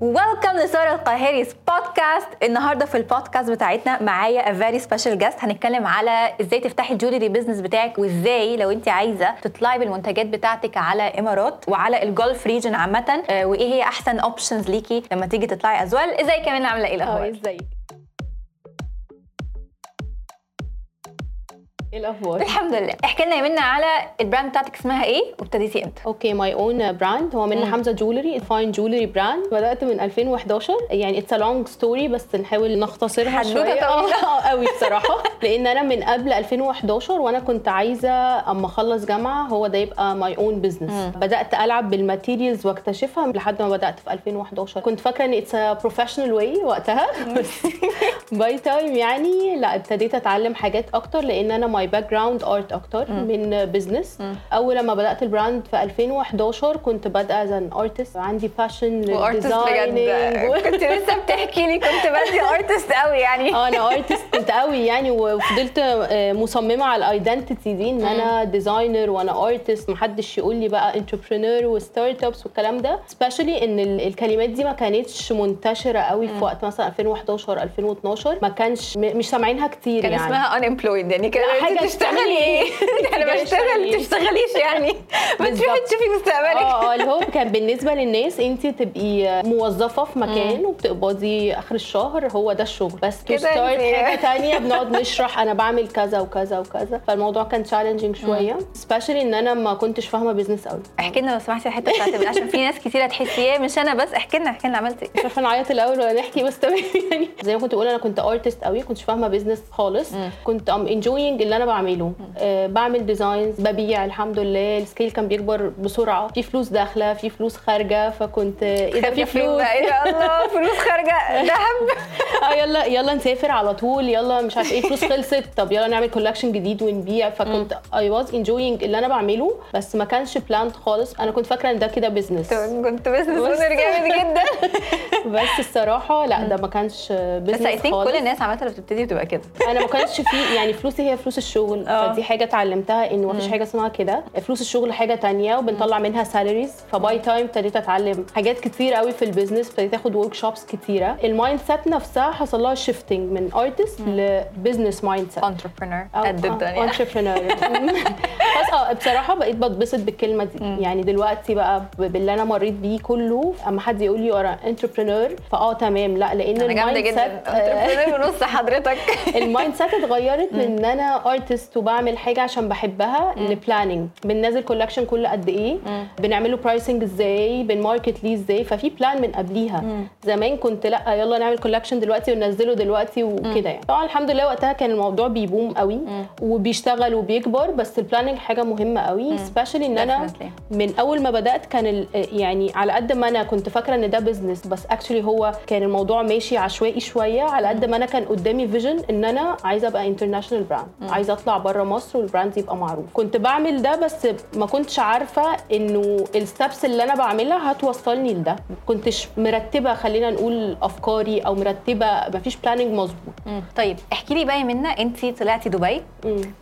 Welcome لسارة القاهري's بودكاست النهارده في البودكاست بتاعتنا معايا very special guest. هنتكلم على إزاي تفتحي ال jewelry business بتاعك وإزاي لو أنت عايزة تطلعي بالمنتجات بتاعتك على امارات وعلى ال Gulf region عامة آه، وإيه هي أحسن options ليكي لما تيجي تطلعي as well. إزاي كمان عاملة إيه الأخبار؟ إزيك؟ إيه الأخبار؟ الحمد لله. احكي لنا يا منة على ال brand بتاعتك اسمها إيه؟ وابتديتي إمتى؟ Okay my own brand هو منة حمزة jewelry fine jewelry brand بدأت من 2011 يعني it's long story بس نحاول نختصرها شوية. طويلة. آه قوي بصراحة. لأن أنا من قبل 2011 وأنا كنت عايزة أما أخلص جامعة هو ده يبقى my own business بدأت ألعب بال materials واكتشفها لحد ما بدأت في 2011 كنت فاكرة إن it's professional way وقتها. بس by time يعني لا ابتديت أتعلم حاجات أكتر لأن أنا my background art أكتر من business أول لما بدأت ال brand في 2011 كنت بادئه as an artist عندي passion و artist بجد. كنت لسه بتحكي لي كنت بادئة artist قوي يعني. آه أنا artist كنت قوي يعني وفضلت آه، مصممة على ال identity دي إن أنا designer وأنا artist محدش يقول لي بقى entrepreneur و start-ups والكلام ده. especially إن ال- الكلمات دي ما كانتش منتشرة قوي في وقت مثلا 2011 2012 ما كانش م- مش سامعينها كتير كان يعني. اسمها unemployed يعني كده حاجة تشتغلي. إيه؟ أنا بشتغل تشتغلي؟ تشتغليش يعني. بتروحي. تشوفي مستقبلك. آه آه اللي هو كان بالنسبة للناس انت تبقي موظفة في مكان وبتقبضي آخر الشهر هو ده الشغل. بس to start حاجة تانية بنقعد نشرح أنا بعمل كذا وكذا وكذا. فالموضوع كان challenging شوية. especially إن أنا ما كنتش فاهمة business قوي احكي لنا لو سمحتي الحتة بتاعت عشان في ناس كتير هتحسي إيه مش أنا بس. احكي لنا احكي لنا عملتي إيه. مش عارفه نعيط الأول ولا نحكي بس تمام يعني. زي ما كنت بقول أنا كنت artist قوي كنتش فاهمة business خالص. كنت I'm enjoying اللي أنا بعمله. آه بعمل designs ببيع الحمد لله. ال scale كان بيكبر بسرعة. في فلوس داخلة في فلوس خارجة. فكنت إيه ده؟ في فلوس؟ إيه ده؟ الله فلوس خارجة. ذهب. آه يلا يلا نسافر على طول. يلا مش عارف إيه. فلوس خلصت. طب يلا نعمل collection جديد ونبيع. فكنت I was enjoying اللي أنا بعمله بس ما كانش planned خالص. أنا كنت فاكرة إن ده كده business كنت business owner جامد جدا. بس الصراحة لا ده ما كانش business بس I think كل الناس عامة اللي بتبتدي بتبقى كده. أنا ما كانش في يعني فلوسي هي فلوس الشغل. آه. فدي حاجة اتعلمتها انه ما فيش حاجة اسمها كده. فلوس الشغل حاجة تانية وبنطلع منها salaries ف by time ابتديت أتعلم حاجات كتير قوي في ال business ابتديت آخد workshops كتيرة. ال mindset نفسها حصل لها shifting من artist ل business mindset entrepreneur قد الدنيا. entrepreneur بس آه بصراحة بقيت بتبسط بالكلمة دي. يعني دلوقتي بقى باللي أنا مريت بيه كله أما حد يقول لي أنا entrepreneur فآه تمام. لا لأن ال mindset entrepreneur ونص حضرتك. ال mindset اتغيرت من إن أنا artist وبعمل حاجة عشان بحبها ل planning بننزل collection كل قد إيه؟ بنعمله pricing إزاي؟ بن market ليه إزاي؟ ففي plan من قبليها. زمان كنت لأ يلا نعمل collection دلوقتي وننزله دلوقتي وكده يعني. طبعا الحمد لله وقتها كان الموضوع بي boom قوي وبيشتغل وبيكبر بس ال planning حاجة مهمة قوي especially إن أنا. من أول ما بدأت كان يعني على قد ما أنا كنت فاكرة إن ده business بس actually هو كان الموضوع ماشي عشوائي شوية على قد ما أنا كان قدامي vision إن أنا عايزة أبقى international brand عايزة أطلع بره مصر وال brand يبقى معروف. كنت بعمل ده بس ما كنتش عارفة إنه ال steps اللي أنا بعملها هتوصلني لده. كنتش مرتبة خلينا نقول أفكاري أو مرتبة ما فيش planning مظبوط. طيب احكي لي بقى منى أنت طلعتي دبي.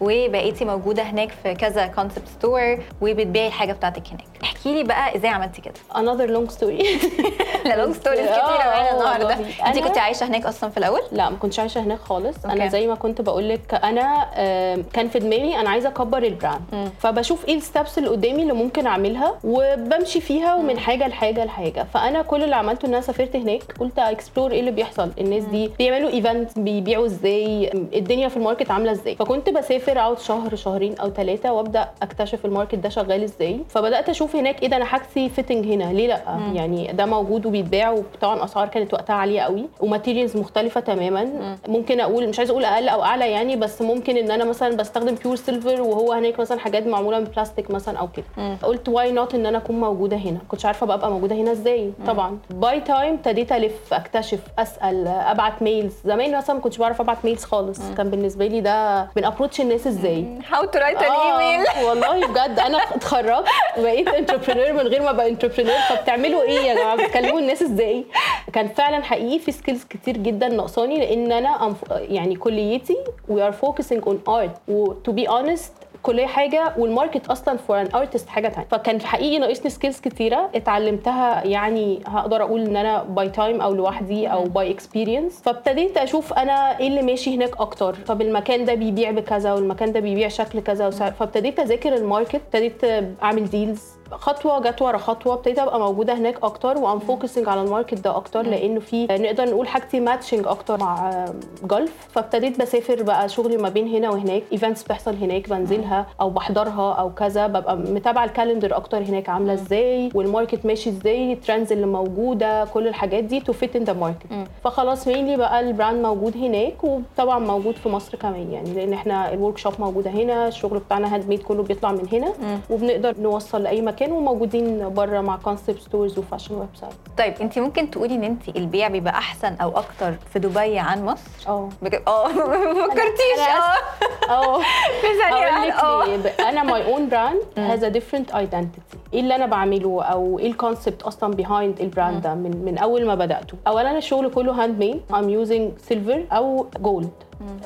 وبقيتي موجودة هناك في كذا concept store وبتبيعي الحاجة بتاعتك هناك. احكي لي بقى إزاي عملتي كده. Another long story. لا long stories كتيره آه، معانا آه، النهارده. أنت كنت عايشة هناك أصلا في الأول؟ لا ما كنتش عايشة هناك خالص. أنا زي ما كنت بقول لك أنا آم، كان في دماغي أنا عايزة أكبر ال brand فبشوف إيه ال steps اللي قدامي اللي ممكن أعملها وبمشي فيها ومن حاجة لحاجة لحاجة. فأنا كل اللي عملته إن أنا سافرت هناك قلت explore إيه اللي بيحصل؟ الناس دي بيعملوا event بيبيعوا إزاي؟ الدنيا في ال market عاملة إزاي؟ فكنت بسافر اقعد شهر شهرين أو ثلاثة وأبدأ أكتشف ال market ده شغال إزاي. فبدأت أشوف هناك إيه ده أنا حاجتي fitting هنا. ليه لأ؟ يعني ده موجود وبيتباع وطبعا أسعار كانت وقتها عالية قوي و materials مختلفة تماما. ممكن أقول مش عايزة أقول أقل أو أعلى يعني بس ممكن إن أنا مثلا بستخدم pure silver وهو هناك مثلا حاجات معمولة من بلاستيك مثلا أو كده. قلت why not إن أنا أكون موجودة هنا؟ كنتش عارفة بقى أبقى موجودة هنا إزاي. طبعا. by time ابتديت ألف أكتشف أسأل أبعت mails زمان مثلا ما كنتش بعرف أبعت mails خالص. كان بالنسبة لي ده بن approach الناس إزاي. How to write an email والله بجد أنا اتخرجت بقيت entrepreneur من غير ما أبقى entrepreneur فبتعملوا إيه يا جماعة؟ بتكلموا الناس إزاي؟ كان فعلا حقيقي في skills كتير جدا ناقصاني لأن أنا يعني كليتي we are focusing on art و to be honest كليه حاجة وال market أصلا for an artist حاجة تانية. فكان حقيقي ناقصني skills كتيرة. اتعلمتها يعني هقدر أقول إن أنا by time أو لوحدي أو by experience فابتديت أشوف أنا إيه اللي ماشي هناك أكتر. طب المكان ده بيبيع بكذا والمكان ده بيبيع شكل كذا فابتديت أذاكر ال market. ابتديت أعمل deals خطوة جت ورا خطوة ابتديت أبقى موجودة هناك أكتر و I'm focusing على ال market ده أكتر لأنه في نقدر نقول حاجتي matching أكتر مع Gulf فابتديت بسافر بقى شغلي ما بين هنا وهناك events بتحصل هناك بنزلها أو بحضرها أو كذا ببقى متابعة ال calendar أكتر هناك عاملة إزاي وال market ماشي إزاي ال trends اللي موجودة كل الحاجات دي to fit in the market فخلاص mainly بقى ال brand موجود هناك وطبعا موجود في مصر كمان يعني لأن إحنا ال workshop موجودة هنا الشغل بتاعنا handmade كله بيطلع من هنا وبنقدر نوصل لأي مكان. وموجودين بره مع concept stores و fashion website طيب انت ممكن تقولي ان انت البيع بيبقى أحسن أو أكتر في دبي عن مصر؟ آه آه ما فكرتيش. آه آه في ثانية أنا. My own brand has a different identity إيه اللي أنا بعمله أو إيه ال concept أصلا behind ال brand ده من من أول ما بدأته؟ اولا الشغل كله handmade I'm using silver أو gold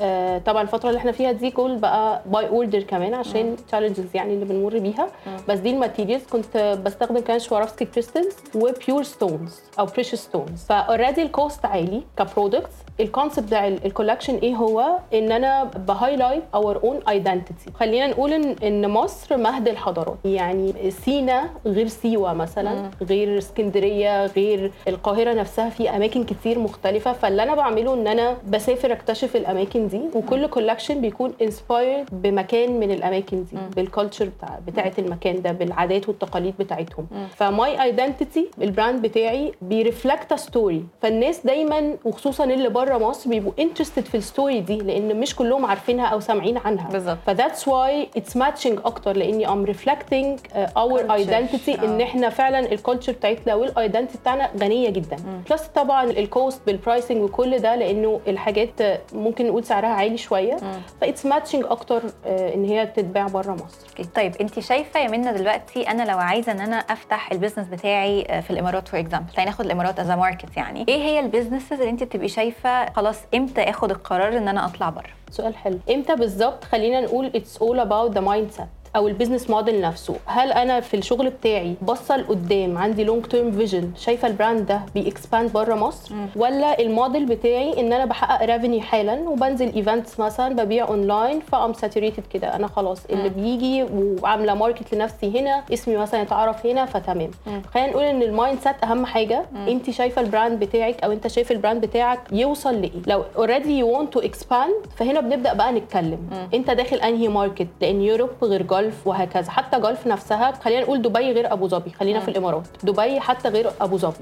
آه طبعا الفترة اللي إحنا فيها دي gold بقى by order كمان عشان challenges يعني اللي بنمر بيها. بس دي ال materials كنت بستخدم كمان شواروفسكي crystals و pure stones أو precious stones ف already ال cost عالي ك products ال concept بتاع ال collection إيه هو؟ إن أنا ب highlight our own identity خلينا نقول ان إن مصر مهد الحضارات. يعني سينا غير سيوة مثلا غير اسكندرية غير القاهرة نفسها. في أماكن كتير مختلفة. فاللي أنا بعمله إن أنا بسافر أكتشف الأماكن دي. وكل collection بيكون inspired بمكان من الأماكن دي. بال culture بتاع بتاعه المكان ده بالعادات والتقاليد بتاعتهم. ف my identity ال brand بتاعي بي reflect story فالناس دايما وخصوصا اللي بره مصر بيبقوا interested في ال story دي لأن مش كلهم عارفينها أو سامعين عنها بالظبط. ف that's why it's matching أكتر لأني I'm reflecting our. identity إن آه. إحنا فعلا ال culture بتاعتنا وال identity بتاعنا غنية جدا plus طبعا ال cost بال pricing وكل ده لأنه الحاجات ممكن نقول سعرها عالي شوية ف it's matching أكتر آه، إن هي تتباع بره مصر. طيب أنت شايفة يا منى دلوقتي أنا لو عايزة إن أنا أفتح ال business بتاعي آه، في الإمارات for example تعالي ناخد الإمارات as market يعني إيه هي ال businesses اللي أنت بتبقي شايفة خلاص إمتى آخد القرار إن أنا أطلع بره؟ سؤال حلو. إمتى بالظبط؟ خلينا نقول it's all about the mindset أو ال business model نفسه. هل أنا في الشغل بتاعي باصه لقدام عندي long term vision شايفة ال brand ده بي expand بره مصر؟ ولا الموديل بتاعي إن أنا بحقق revenue حالا وبنزل events مثلا ببيع online ف I'm saturated كده. أنا خلاص اللي بيجي وعاملة market لنفسي هنا اسمي مثلا يتعرف هنا فتمام. خلينا نقول إن ال mindset أهم حاجة. أنت شايفة ال brand بتاعك أو أنت شايف ال brand بتاعك يوصل لإيه؟ لو already you want to expand فهنا بنبدأ بقى نتكلم. أنت داخل أنهي market لأن Europe غير Gulf وهكذا. حتى Gulf نفسها خلينا نقول دبي غير أبو ظبي. خلينا في الإمارات. دبي حتى غير أبو ظبي.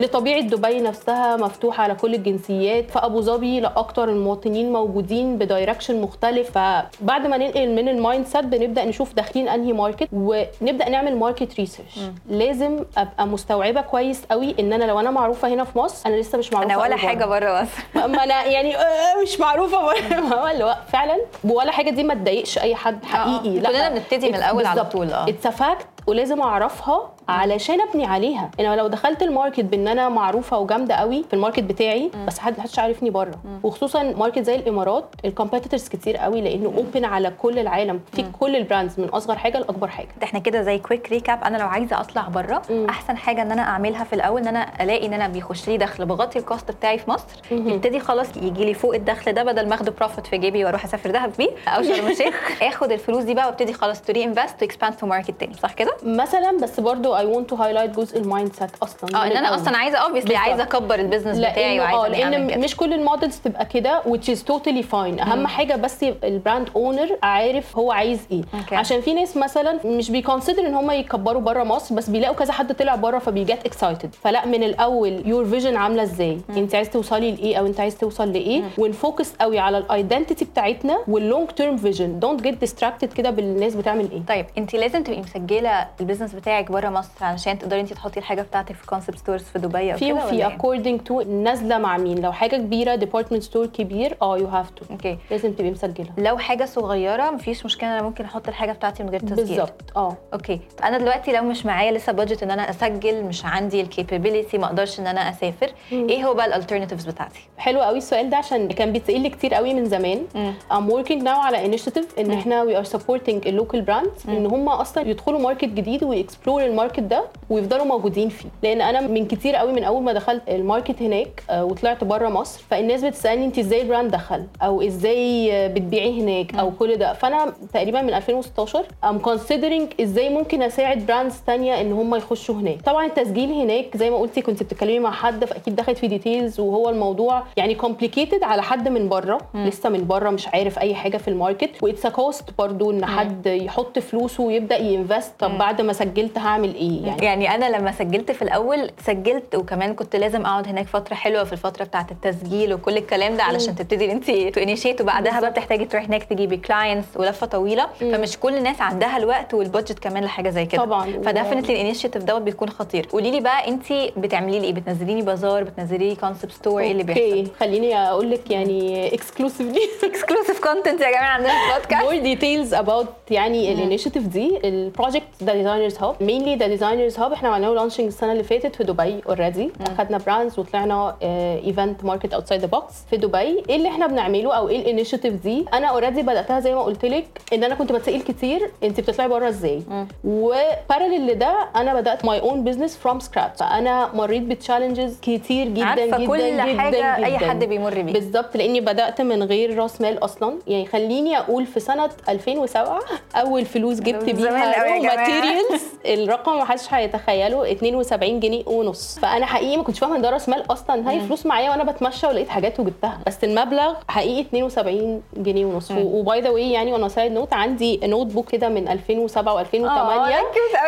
لطبيعة دبي نفسها مفتوحة على كل الجنسيات. فأبو ظبي لا أكتر المواطنين موجودين ب direction مختلف فبعد ما ننقل من ال mindset بنبدأ نشوف داخلين أنهي market ونبدأ نعمل market research لازم أبقى مستوعبة كويس قوي إن أنا لو أنا معروفة هنا في مصر أنا لسه مش معروفة أنا ولا. حاجة بره مصر. ما أنا يعني آه، مش معروفة بره. اللي هو فعلا ولا حاجة دي ما تضايقش أي حد حقيقي. كلنا بنبتدي من الأول على طول، آه. it's fact ولازم أعرفها علشان أبني عليها. أنا لو دخلت ال market بإن أنا معروفة وجامدة قوي في ال market بتاعي بس حد محدش عارفني بره. وخصوصا market زي الإمارات ال competitors كتير قوي لأنه open على كل العالم. في كل ال brands من أصغر حاجة لأكبر حاجة. إحنا كده زي quick recap أنا لو عايزة أطلع بره أحسن حاجة إن أنا أعملها في الأول إن أنا ألاقي إن أنا بيخش لي دخل. بغطي ال cost بتاعي في مصر. يبتدي خلاص يجي لي فوق الدخل ده بدل ما أخده profit في جيبي وأروح أسافر دهب بيه أو شرم الشيخ. آخد الفلوس دي بقى وأبتدي خلاص to reinvest to expand في market تاني. صح كده؟ مثلا بس برضو I want to highlight جزء ال mindset أصلا. آه إن أنا. أصلا عايزة obviously. عايزة أكبر ال business بتاعي آه وعايزة إني لأن. مش كل ال models تبقى كده which is totally fine. أهم حاجة بس يبقى ال brand owner عارف هو عايز إيه. okay. عشان في ناس مثلا مش بي consider إن هم يكبروا بره مصر بس بيلاقوا كذا حد طلع بره فبي get excited فلا من الأول your vision عاملة إزاي؟ أنت عايز توصلي لإيه أو أنت عايز توصل لإيه؟ ون focus قوي على ال identity بتاعتنا وال long term vision don't get distracted كده بالناس بتعمل إيه. طيب أنت لازم تبقي مسجلة ال business بتاعك بره مصر. مصر علشان تقدري انت تحطي الحاجة بتاعتك في concept stores في دبي أو في وفي according to نازلة مع مين. لو حاجة كبيرة department store كبير آه you have to okay لازم تبقي مسجلة. لو حاجة صغيرة مفيش مشكلة أنا ممكن أحط الحاجة بتاعتي من غير تسجيل. بالظبط آه. okay أنا دلوقتي لو مش معايا لسه budget إن أنا أسجل مش عندي ال capability ما أقدرش إن أنا أسافر إيه هو بقى ال alternatives بتاعتي؟ حلو قوي السؤال ده عشان كان بيتسأل لي كتير قوي من زمان. مم. I'm working now على initiative إن إحنا we are supporting ال local brands إن هم أصلا يدخلوا market جديد وي explore ال market ده ويفضلوا موجودين فيه. لأن أنا من كتير قوي من أول ما دخلت ال market هناك آه، وطلعت بره مصر فالناس بتسألني أنت إزاي ال brand دخل؟ أو إزاي آه، بتبيعيه هناك؟ أو كل ده. فأنا تقريبا من 2016 I'm considering إزاي ممكن أساعد brands تانية إن هم يخشوا هناك. طبعا التسجيل هناك زي ما قلتي كنت بتتكلمي مع حد فأكيد دخلت في details وهو الموضوع يعني complicated على حد من بره لسه من بره مش عارف أي حاجة في ال market. و it's cost برضو إن حد يحط فلوسه ويبدأ ي invest طب بعد ما سجلت هعمل إيه يعني يعني أنا لما سجلت في الأول سجلت وكمان كنت لازم أقعد هناك فترة حلوة في الفترة بتاعة التسجيل وكل الكلام ده علشان تبتدي إن انت ت initiate وبعدها بقى. بتحتاجي تروحي هناك تجيبي clients ولفة طويلة. فمش كل الناس عندها الوقت وال budget كمان لحاجة زي كده. طبعاً. ف definitely ال initiative دوت بيكون خطير. قولي لي بقى انت بتعملي لي إيه؟ بتنزليني بازار بتنزلي لي concept store إيه اللي بيحصل؟ خليني أقول لك يعني exclusively exclusive content يا جماعة عندنا في ال podcast. more details about يعني ال initiative دي. ال project The Designers Hub mainly The Designers Hub إحنا عملناه launching السنة اللي فاتت في دبي already أخدنا brands وطلعنا event market outside the box في دبي. إيه اللي إحنا بنعمله أو إيه ال initiative دي؟ أنا already بدأتها زي ما قلت لك إن أنا كنت بتسأل كتير انت بتطلعي بره إزاي؟ و parallel لده أنا بدأت my own business from scratch فانا مريت ب challenges كتير جدا عارفة جدا كل جدا حاجة جدا. اي حد بيمر بيه بالظبط لأني بدأت من غير راس مال أصلا. يعني خليني أقول في سنة 2007 أول فلوس جبت بيها. materials الرقم ما حدش هيتخيله 72 جنيه ونص. فأنا حقيقي ما كنتش فاهمة إن ده رأس مال أصلا هي فلوس معايا وأنا بتمشى ولقيت حاجات وجبتها. بس المبلغ حقيقي 72 جنيه ونص. و by the way يعني أنا side note عندي notebook كده من 2007 و2008 آه،.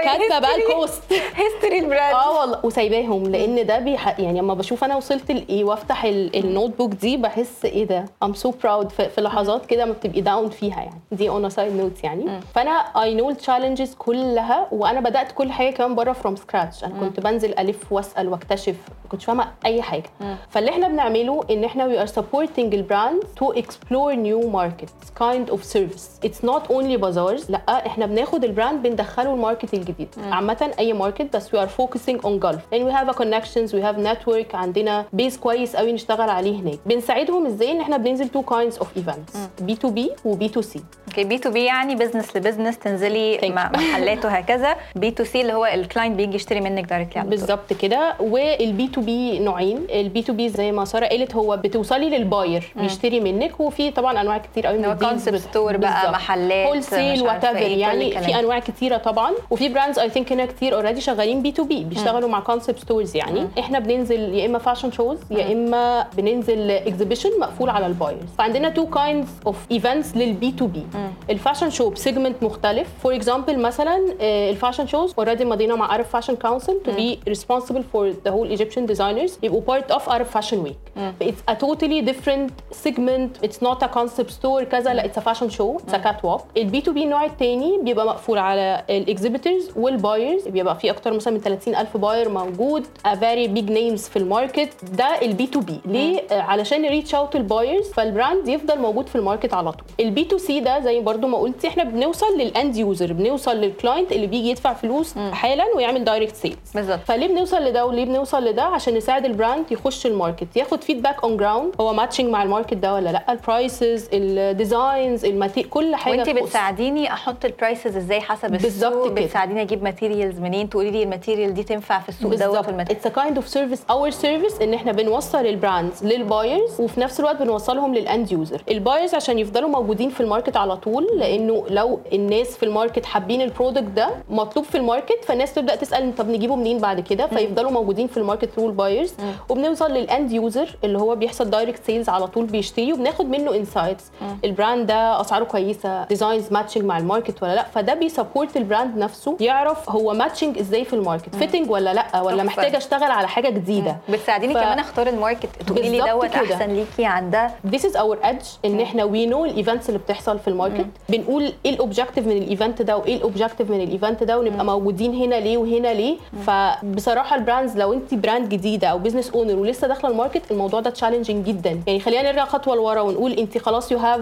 كاتبة بقى. ال cost history ال brand آه والله. وسايباهم لأن ده بيح... يعني أما بشوف أنا وصلت لإيه وأفتح ال- ال notebook دي بحس إيه ده؟ I'm so proud في, في لحظات كده ما بتبقي down فيها يعني. دي on side note يعني. فأنا I know ال challenges كلها وأنا بدأت كل حاجة كمان بره from scratch أنا كنت بنزل ألف وأسأل وأكتشف ما كنتش فاهمة أي حاجة. فاللي إحنا بنعمله إن إحنا we are supporting ال brand to explore new markets kind of service. It's not only bazaars لأ إحنا بناخد ال brand بندخله ال market الجديد. عامة أي market بس we are focusing on Gulf and we have a connections we have network عندنا base كويس قوي نشتغل عليه هناك. بنساعدهم إزاي؟ إن إحنا بننزل two kinds of events. B2B و B2C okay B2B يعني business ل business تنزلي مع. محلات وهكذا. B2C اللي هو ال client بيجي يشتري منك directly. بالظبط كده. والبي تو بي نوعين. البي تو بي زي ما سارة قالت هو بتوصلي لل buyer بيشتري منك. وفي طبعا أنواع كتير قوي من concept store بقى، محلات، wholesale what يعني في. أنواع كتيرة طبعا. وفي brands I think هنا كتير already شغالين B2B بيشتغلوا مع concept stores يعني. إحنا بننزل يا إما fashion shows يا إما بننزل exhibition مقفول على ال buyers. فعندنا two kinds of events لل B2B. ال fashion show ب segment مختلف. for example مثلا ال fashion shows already مضينا مع Arab Fashion Council to be responsible for the whole Egyptian designers. يبقوا part of Arab Fashion Week. it's a totally different segment. It's not a concept store كذا. لا it's a fashion show. It's a catwalk. ال B2B النوع الثاني بيبقى مقفول على ال exhibitors وال buyers بيبقى في أكتر مثلا من 30 ألف buyer موجود. A very big names في ال market. ده ال B2B ليه؟ آه، علشان reach out ال buyers فال brand يفضل موجود في ال market على طول. ال B2C ده زي برضو ما قلتي إحنا بنوصل لل end user بنوصل لل client اللي بيجي يدفع فلوس حالا ويعمل direct sales بالظبط. فليه بنوصل لده وليه بنوصل لده؟ عشان نساعد ال brand يخش ال market ياخد feedback on ground هو matching مع ال market ده ولا لأ؟ ال prices ال designs ال material كل حاجة وانت. بتساعديني أحط ال prices إزاي حسب بالظبط السوق كده. بتساعديني أجيب materials منين؟ تقولي لي ال material دي تنفع في السوق دوت بالظبط. وال material. It's kind of service our service إن إحنا بنوصل ال brands لل buyers وفي نفس الوقت بنوصلهم لل end user ال buyers عشان يفضلوا موجودين في ال market على طول لأنه لو الناس في ال market حابين ال product ده مطلوب في ال market فالناس تبدأ تسأل طب نجيبه منين بعد كده؟ فيفضلوا موجودين في ال market through ال buyers وبنوصل لل end user اللي هو بيحصل direct sales على طول بيشتري وبناخد منه insights ال brand ده أسعاره كويسة designs matching مع ال market ولا لأ؟ فده بي support ال brand نفسه يعرف هو matching إزاي في ال market fitting ولا لأ؟ ولا تحفة. محتاج أشتغل على حاجة جديدة. بتساعديني ف- كمان أختار ال market. تقولي لي دوت. أحسن ليكي عن ده. This is our edge إن إحنا we know ال events اللي بتحصل في ال market. بنقول إيه ال objective من ال event ده وإيه ال objective من ال event ده ونبقى موجودين موجودين هنا ليه وهنا ليه. فبصراحة ال brands لو انت brand جديدة أو business owner ولسه داخلة ال market الموضوع ده challenging جدا. يعني خلينا نرجع خطوة لورا ونقول انت خلاص you have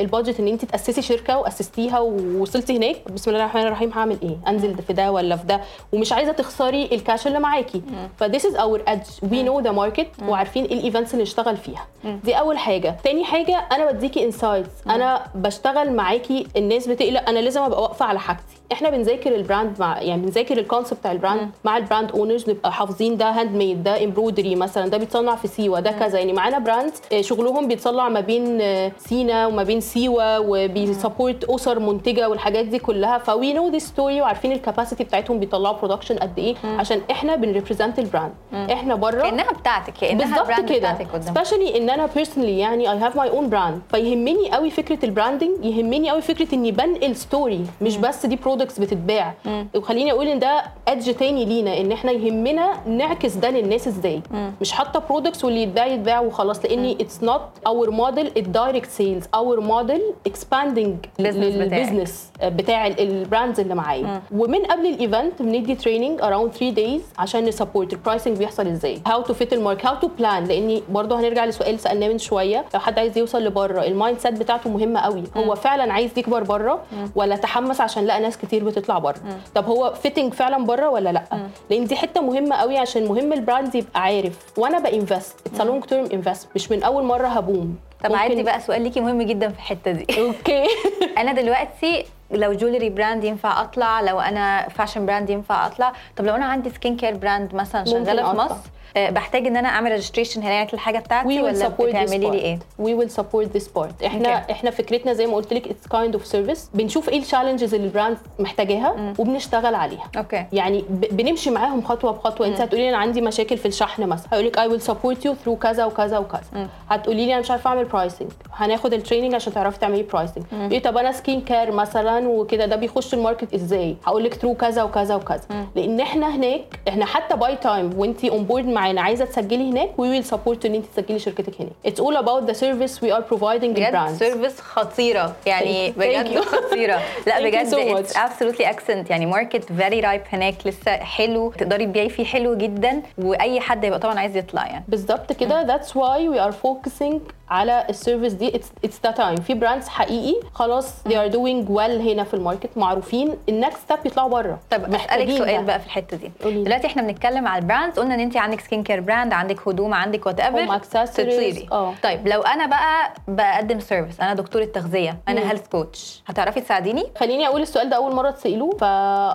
ال budget إن انت تأسسي شركة وأسستيها ووصلتي هناك. بسم الله الرحمن الرحيم هعمل إيه؟ أنزل في ده ولا في ده. ومش عايزة تخسري الكاش اللي معاكي. ف this is our edge we know the market وعارفين إيه ال events اللي نشتغل فيها. دي أول حاجة. تاني حاجة أنا بديكي insights أنا بشتغل معاكي الناس بتقلق أنا لازم أبقى واقفة على حاجتي. إحنا بنذاكر ال brand مع يعني بنذاكر ال concept بتاع ال brand مع ال brand owners نبقى حافظين ده handmade ده embroidery مثلا ده بيتصنع في سيوة ده كذا. يعني معانا brand شغلهم بيتصنع ما بين آه، سينا وما بين سيوة وبي support أسر منتجة والحاجات دي كلها. ف we know the story وعارفين ال capacity بتاعتهم بيطلعوا production قد إيه. عشان إحنا بن represent ال brand إحنا بره كأنها بتاعتك كأنها brand بتاعتك قدام specially إن أنا personally يعني I have my own brand فيهمني قوي فكرة ال branding يهمني قوي فكرة إني بنقل story مش بس دي products بتتباع. وخليني أقول إن ده edge تاني لينا إن إحنا يهمنا نعكس ده للناس إزاي. مش حاطة products واللي يتباع يتباع وخلاص لاني it's not our model ال direct sales our model expanding. لل business بتاع ال brands اللي معايا. ومن قبل ال event بندي training around 3 days عشان ن support ال pricing بيحصل إزاي. how to fit ال market how to plan لأني برضه هنرجع لسؤال سألناه من شوية. لو حد عايز يوصل لبرة ال mindset بتاعته مهمة قوي. هو فعلا عايز يكبر برة ولا تحمس عشان لقى ناس كتير؟ بتطلع بره. طب هو fitting فعلا بره ولا لأ؟ لأن دي حتة مهمة قوي عشان مهم ال brand يبقى عارف. وأنا ب invest. It's long term invest مش من أول مرة هبوم. طب ممكن- عندي بقى سؤال ليكي مهم جدا في الحتة دي. Okay. أنا دلوقتي لو jewelry brand ينفع أطلع لو أنا fashion brand ينفع أطلع طب لو أنا عندي skin care brand مثلا شغالة في. مصر بحتاج إن أنا أعمل registration هناك الحاجة بتاعتي ولا بتعملي لي إيه؟ We will support this part إحنا Okay. إحنا فكرتنا زي ما قلت لك it's kind of service بنشوف إيه ال challenges اللي ال brand محتاجاها وبنشتغل عليها. Okay يعني ب- بنمشي معاهم خطوة بخطوة. أنت هتقولي لي أنا عندي مشاكل في الشحن مثلا. هقول لك I will support you through كذا وكذا وكذا. هتقولي لي أنا مش عارفة أعمل pricing هناخد ال training عشان تعرفي تعملي pricing إيه طب أنا skin care مثلا وكده ده بيخش ال market إزاي؟ هقول لك through كذا وكذا وكذا. لأن إحنا هناك إحنا حتى by time وانت on board معانا. عايزة تسجلي هناك؟ We will support ان انت تسجلي شركتك هناك. اتس اول اباوت ذا سيرفيس وي ار بروفايدنج البراند سيرفيس خطيرة. يعني بجد. خطيرة. لا بجد it's absolutely excellent. يعني market very ripe هناك لسه حلو. تقدري تبيعي فيه حلو جدا وأي حد يبقى طبعا عايز يطلع يعني. بالظبط كده. That's why we are focusing على ال service دي. it's the time في brands حقيقي خلاص they are doing well هنا في ال market معروفين. ال next step يطلعوا بره. طب أسألك سؤال ده. بقى في الحتة دي. قولي. دلوقتي إحنا بنتكلم على ال brands قلنا إن انت عندك skin care brand عندك هدوم عندك whatever accessories، آه. طيب لو أنا بقى بقدم service أنا دكتوره تغذيه أنا health coach هتعرفي تساعديني؟ خليني أقول السؤال ده أول مرة تسألوه. ف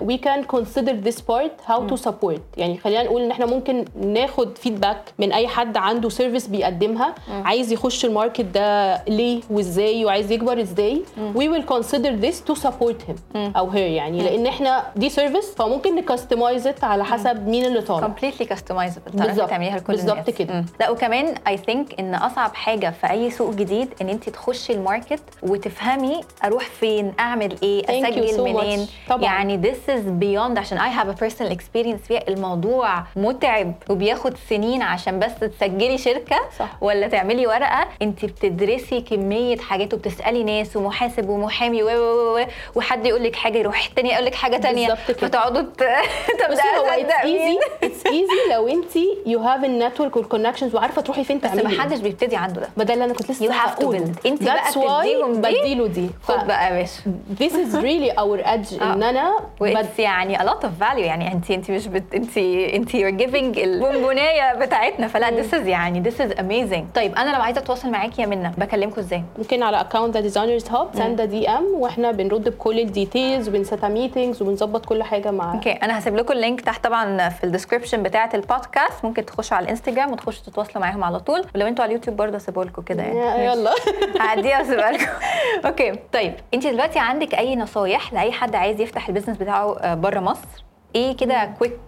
we can consider this part how to support. يعني خلينا نقول إن إحنا ممكن ناخد feedback من أي حد عنده service بيقدمها عايز يخش ال market ده ليه وازاي وعايز يكبر إزاي we will consider this to support him أو her يعني لأن إحنا دي service فممكن ن customize على حسب مين اللي طالع completely customizable بالظبط. تعمليها لكل بالظبط كده. مم. لا وكمان I think إن أصعب حاجة في أي سوق جديد إن انت تخشي ال market وتفهمي أروح فين أعمل إيه أسجل so much. منين طبعاً. يعني this is beyond عشان I have a personal experience فيها الموضوع متعب وبياخد سنين عشان بس تسجلي شركة صح. ولا تعملي ورقة انت بتدرسي كمية حاجات وبتسألي ناس ومحاسب ومحامي و وحد يقول لك حاجة يروح التاني يقول لك حاجة تانية. فتقعدوا ت- طب بصي ده هو it's? easy it's easy لو انت you have ال network وال connections وعارفة تروحي فين بس تعملي ما إيه. حدش بيبتدي عنده ده ما ده اللي أنا كنت لسه هقوله. انت بقى بتديهم دي. بديله دي خد بقى يا باشا this is really our edge إن أنا. واتس يعني a lot of value يعني انت انت مش بت انت انت you're giving البونبوناية بتاعتنا فلا this is يعني this is amazing طيب أنا لو عايزة أتواصل معاكي يا منى؟ بكلمكم إزاي؟ ممكن على account The Designers Hub send DM وإحنا بنرد بكل ال details وبن set meetings وبنظبط كل حاجة مع okay أنا هسيب لكم ال link تحت طبعا في ال description بتاعة البودكاست ممكن تخشوا على الانستجرام وتخشوا تتواصلوا معاهم على طول. ولو أنتوا على اليوتيوب برضه هسيبه لكم كده يعني. يلا. هعديها واسيبها لكم. okay طيب. انت دلوقتي عندك أي نصايح لأي حد عايز يفتح ال business بتاعه بره مصر؟ إيه كده quick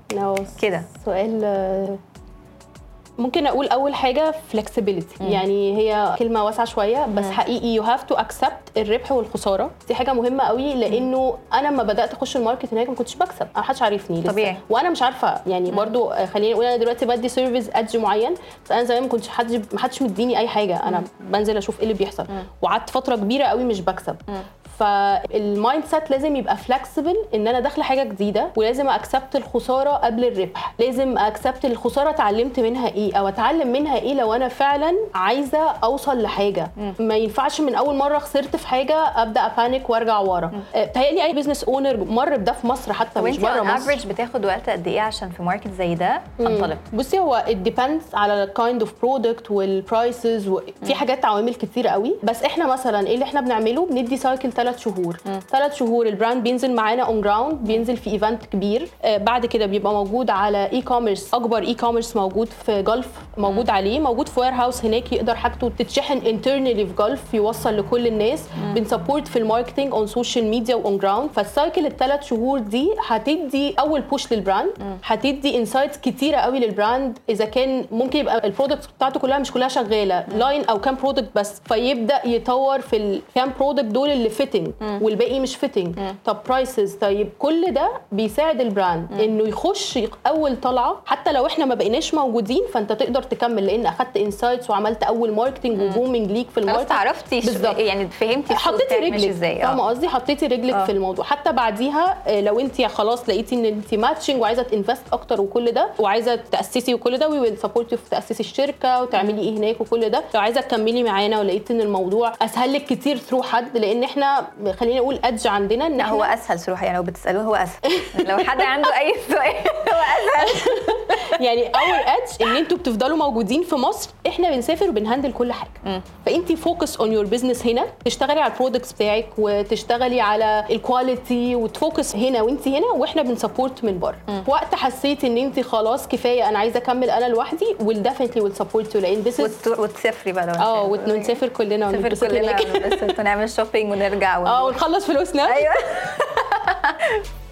كده. سؤال آه، ممكن أقول أول حاجة flexibility. يعني هي كلمة واسعة شوية بس حقيقي you have to accept الربح والخسارة. دي حاجة مهمة قوي لأنه أنا لما بدأت أخش ال market هناك ما كنتش بكسب. أنا محدش عارفني لسه. طبيعي. وأنا مش عارفة يعني برضو خليني أقول أنا دلوقتي بدي service edge معين بس أنا زمان ما كنتش حد ما حدش مديني أي حاجة. أنا بنزل أشوف إيه اللي بيحصل. وقعدت فترة كبيرة قوي مش بكسب. فال mindset لازم يبقى flexible إن أنا داخلة حاجة جديدة ولازم accept الخسارة قبل الربح. لازم accept الخسارة اتعلمت منها إيه؟ أو أتعلم منها إيه لو أنا فعلا عايزة أوصل لحاجة. ما ينفعش من أول مرة خسرت في حاجة أبدأ أ panic وأرجع ورا. آه، بتهيألي أي business owner مر بده في مصر حتى مش بره مصر. average بتاخد وقت قد إيه عشان في market زي ده؟ تنطلق بصي هو it depends على ال kind of product وال prices وفي حاجات عوامل كتيره قوي. بس إحنا مثلا إيه اللي إحنا بنعمله؟ بندي cycle ثلاث شهور. ثلاث شهور ال brand بينزل معانا on ground بينزل في event كبير. آه بعد كده بيبقى موجود على e-commerce أكبر e-commerce موجود في Gulf موجود عليه موجود في warehouse هناك يقدر حاجته تتشحن internally في Gulf يوصل لكل الناس. بن support في ال marketing on social media و on ground فال cycle الثلاث شهور دي هتدي أول push لل brand هتدي insights كتيرة قوي لل brand إذا كان ممكن يبقى ال product بتاعته كلها مش كلها شغالة line أو كام product بس. فيبدأ يطور في الكام برودكت دول اللي fitting والباقي مش fitting طب prices طيب كل ده بيساعد ال brand إنه يخش أول طلعة. حتى لو إحنا ما بقيناش موجودين فأنت تقدر تكمل لأن اخدت insights وعملت اول marketing و booming ليك في ال market. عرفتي بالظبط. يعني فهمتي حطيتي رجلك إزاي. فاهمة آه قصدي؟ حطيتي رجلك آه. في الموضوع. حتى بعديها آه، لو انت خلاص لقيتي ان انت matching وعايزة ت invest أكتر وكل ده وعايزة تأسسي وكل ده we will support في تأسيس الشركة وتعملي إيه هناك وكل ده. لو عايزة تكملي معانا ولقيت إن الموضوع أسهل لك كتير through حد لأن إحنا خلينا نقول edge عندنا إن هو أسهل صراحة. يعني لو بتسألوه هو أسهل. لو حد عنده أي سؤال هو أسهل. يعني our edge إن أنتوا بتفضلوا موجودين في مصر إحنا بنسافر وبن handle كل حاجة. فانت focus on your business هنا تشتغلي على ال products بتاعك وتشتغلي على ال quality وت focus هنا وانت هنا وإحنا بن support من بره. وقت حسيت ان انت خلاص كفاية أنا عايزة اكمل أنا لوحدي we'll definitely we'll support you لأن وت- وتسافري بقى آه. ونسافر كلنا نسافر ونتبسط كلنا ونعمل shopping ونرجع ون- آه ونخلص فلوسنا. أيوه.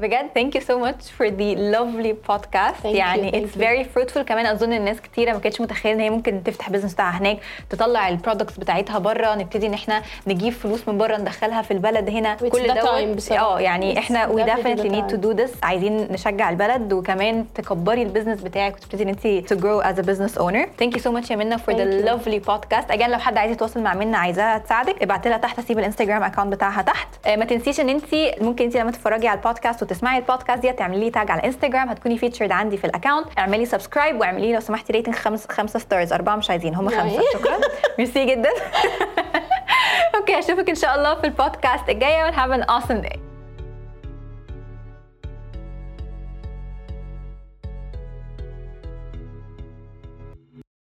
بجد thank you so much for the lovely podcast Thank you, يعني you. very fruitful كمان أظن الناس كتيرة ما كانتش متخيلة إن هي ممكن تفتح business بتاعها هناك تطلع ال products بتاعتها بره نبتدي إن إحنا نجيب فلوس من بره ندخلها في البلد هنا كل دوت بصراحة. آه يعني It's إحنا the need to time. do this عايزين نشجع البلد وكمان تكبري ال business بتاعك وتبتدي إن أنت to grow as a business owner thank you so much يا منى for the Thank you. lovely podcast again لو حد عايز يتواصل مع منى عايزاها تساعدك ابعت لها تحت اسيب الانستجرام account بتاعها تحت آه، ما تنسيش إن أنت ممكن أنت لما تتفرجي على البودكاست وتسمعي البودكاست دي تعملي لي tag على الانستجرام هتكوني featured عندي في ال account اعملي subscribe واعملي لو سمحتي rating خمس خمسة stars أربعة مش عايزين هم. خمسة. شكرا. ميرسي جدا. okay أشوفك إن شاء الله في البودكاست الجاية and have an awesome day.